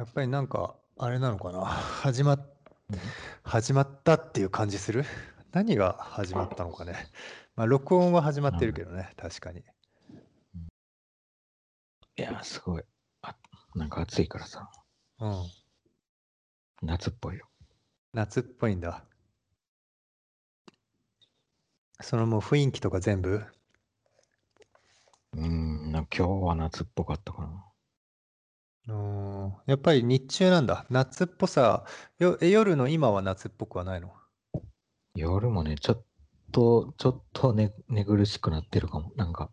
やっぱりなんか、あれなのかな。始まっ、始まったっていう感じする？何が始まったのかね。まあ、録音は始まってるけどね、確かに。いや、すごい。あなんか暑いからさ、うん。夏っぽいよ。夏っぽいんだ。そのもう雰囲気とか全部？うん、なんか今日は夏っぽかったかな。うーんやっぱり日中なんだ。夏っぽさ、よえ夜の今は夏っぽくはないの？夜もね、ちょっと、ちょっと寝寝苦しくなってるかも。なんか、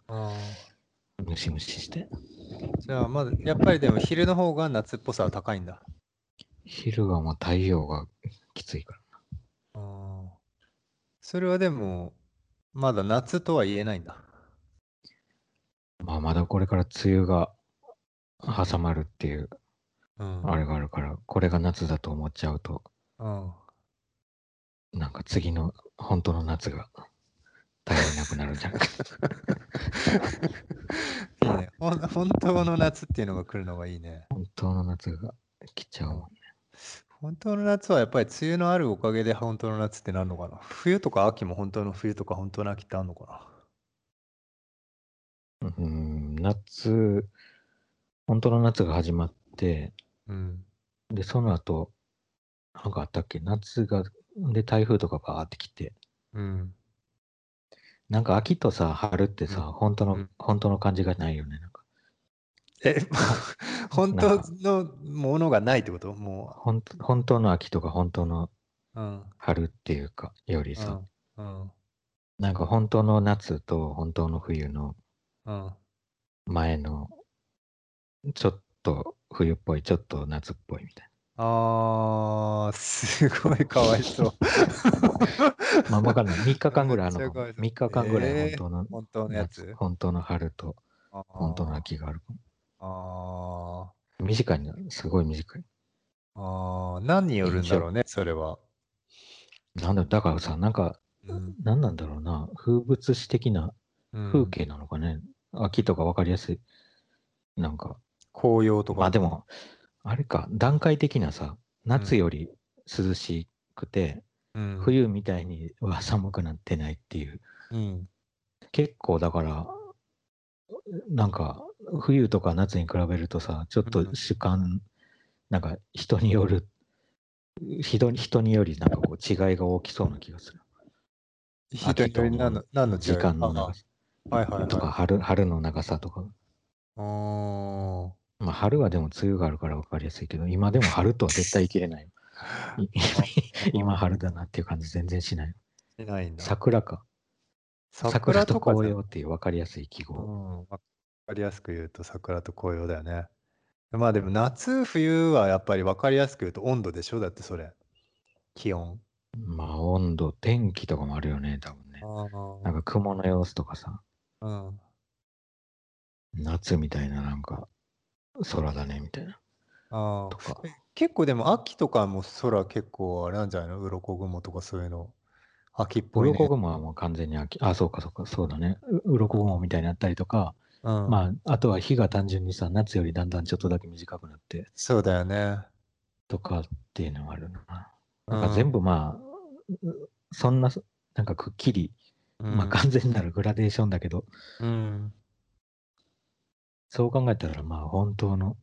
ムシムシして。じゃあまだ、やっぱりでも昼の方が夏っぽさは高いんだ。昼はもう太陽がきついから。うんそれはでも、まだ夏とは言えないんだ。まあ、まだこれから梅雨が挟まるっていう、うん。あれがあるから、これが夏だと思っちゃうと、うん。なんか次の本当の夏が耐えれなくなるんじゃないか。いいね。ほん本当の夏っていうのが来るのがいいね。本当の夏が来ちゃうもんね。本当の夏はやっぱり梅雨のあるおかげで本当の夏ってなるのかな？冬とか秋も本当の冬とか本当の秋ってあるのかうん、夏、本当の夏が始まって、な。うん。で、その後、なんかあったっけ？夏が、で、台風とかバーって来て、うん。なんか秋とさ、春ってさ、うん本当の、うん本当の感じがないよね。なんかえ、本当のものがないってこと？も本当本当の秋とか本当の。春っていうか、よりさ、うん。うん。なんか本当の夏と本当の冬のうん。前の、ちょっと冬っぽい、ちょっと夏っぽいみたいあー、すごいかわいそう。な。まあわかんない。3日間ぐらいあるのかも。めっちゃかわいそう3日間ぐらいえー本当の本当のやつ？夏、本当の春と本当の秋があるかあも。短いの、すごい短い。ーあー、何によるんだろうね、それは。なんだ、だからさ、なんか、うん何なんだろうな、風物詩的なうん風景なのかね。秋とか分かりやすい。なんか、紅葉とか。まあでも、あれか、段階的なさ、夏より涼しくて、うん、冬みたいには寒くなってないっていう。うん。結構だから、なんか、冬とか夏に比べるとさ、ちょっと主観、なんか人による、人に人によりなんかこう違いが大きそうな気がする。人により何の何の違い？時間の長さあはいはいはい。とか、春春の長さとか。ああ、春はでも梅雨があるから分かりやすいけど、今でも春とは絶対言い切れない。い今春だなっていう感じ全然しない。しないんだ。桜か。桜と紅葉っていう分かりやすい記う号。ん。わかりやすく言うと桜と紅葉だよね。まあでも夏、冬はやっぱり分かりやすく言うと温度でしょだってそれ。気温。まあ温度、天気とかもあるよね、多分ね。なんか雲の様子とかさ、うん。夏みたいななんか空だねみたいな。あとかあ。結構でも秋とかも空結構あれなんじゃないの？鱗雲とかそういうの。秋っぽいね。鱗雲はもう完全に秋。あ、そうかそうか、そうだね。う鱗雲みたいになったりとか、うん、まあ、あとは日が単純にさ、夏よりだんだんちょっとだけ短くなってそうだよね。とかっていうのもあるな。うんなんか全部まあ、うそんな、なんかくっきり、まあ完全なるグラデーションだけど、うん。そう考えたらまあ本当の